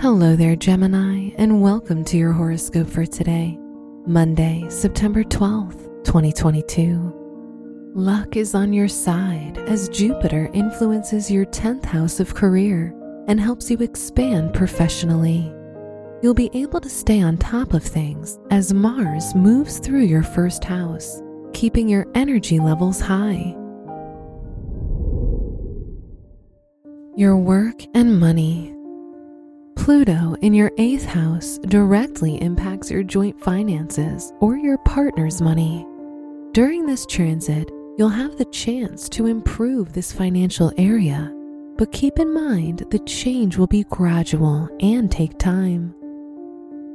Hello there, Gemini, and welcome to your horoscope for today, Monday, September 12th, 2022. Luck is on your side as Jupiter influences your 10th house of career and helps you expand professionally. You'll be able to stay on top of things as Mars moves through your first house, keeping your energy levels high. Your work and money. Pluto in your eighth house directly impacts your joint finances or your partner's money. During this transit, you'll have the chance to improve this financial area, but keep in mind the change will be gradual and take time.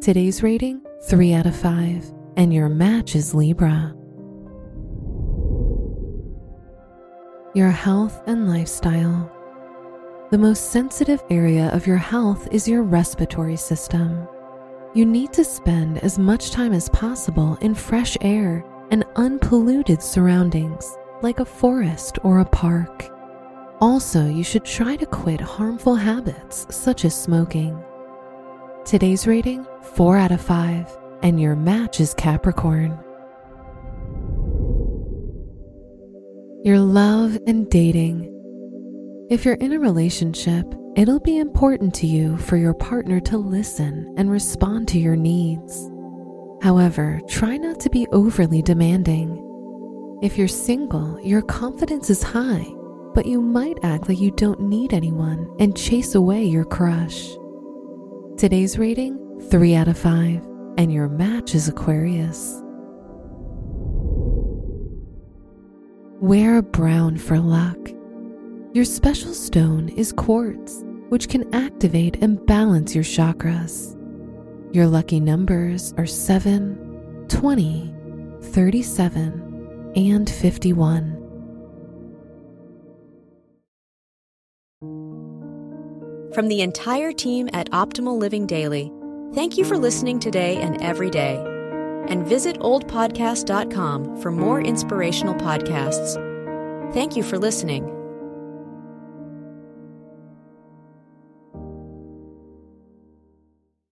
Today's rating 3 out of 5, and your match is Libra. Your health and lifestyle. The most sensitive area of your health is your respiratory system. You need to spend as much time as possible in fresh air and unpolluted surroundings, like a forest or a park. Also, you should try to quit harmful habits such as smoking. Today's rating 4 out of 5, and your match is Capricorn. Your love and dating. If you're in a relationship, it'll be important to you for your partner to listen and respond to your needs. However, try not to be overly demanding. If you're single, your confidence is high, but you might act like you don't need anyone and chase away your crush. Today's rating 3 out of 5, and your match is Aquarius. Wear brown for luck. Your special stone is quartz, which can activate and balance your chakras. Your lucky numbers are 7, 20, 37, and 51. From the entire team at Optimal Living Daily, thank you for listening today and every day. And visit oldpodcast.com for more inspirational podcasts. Thank you for listening.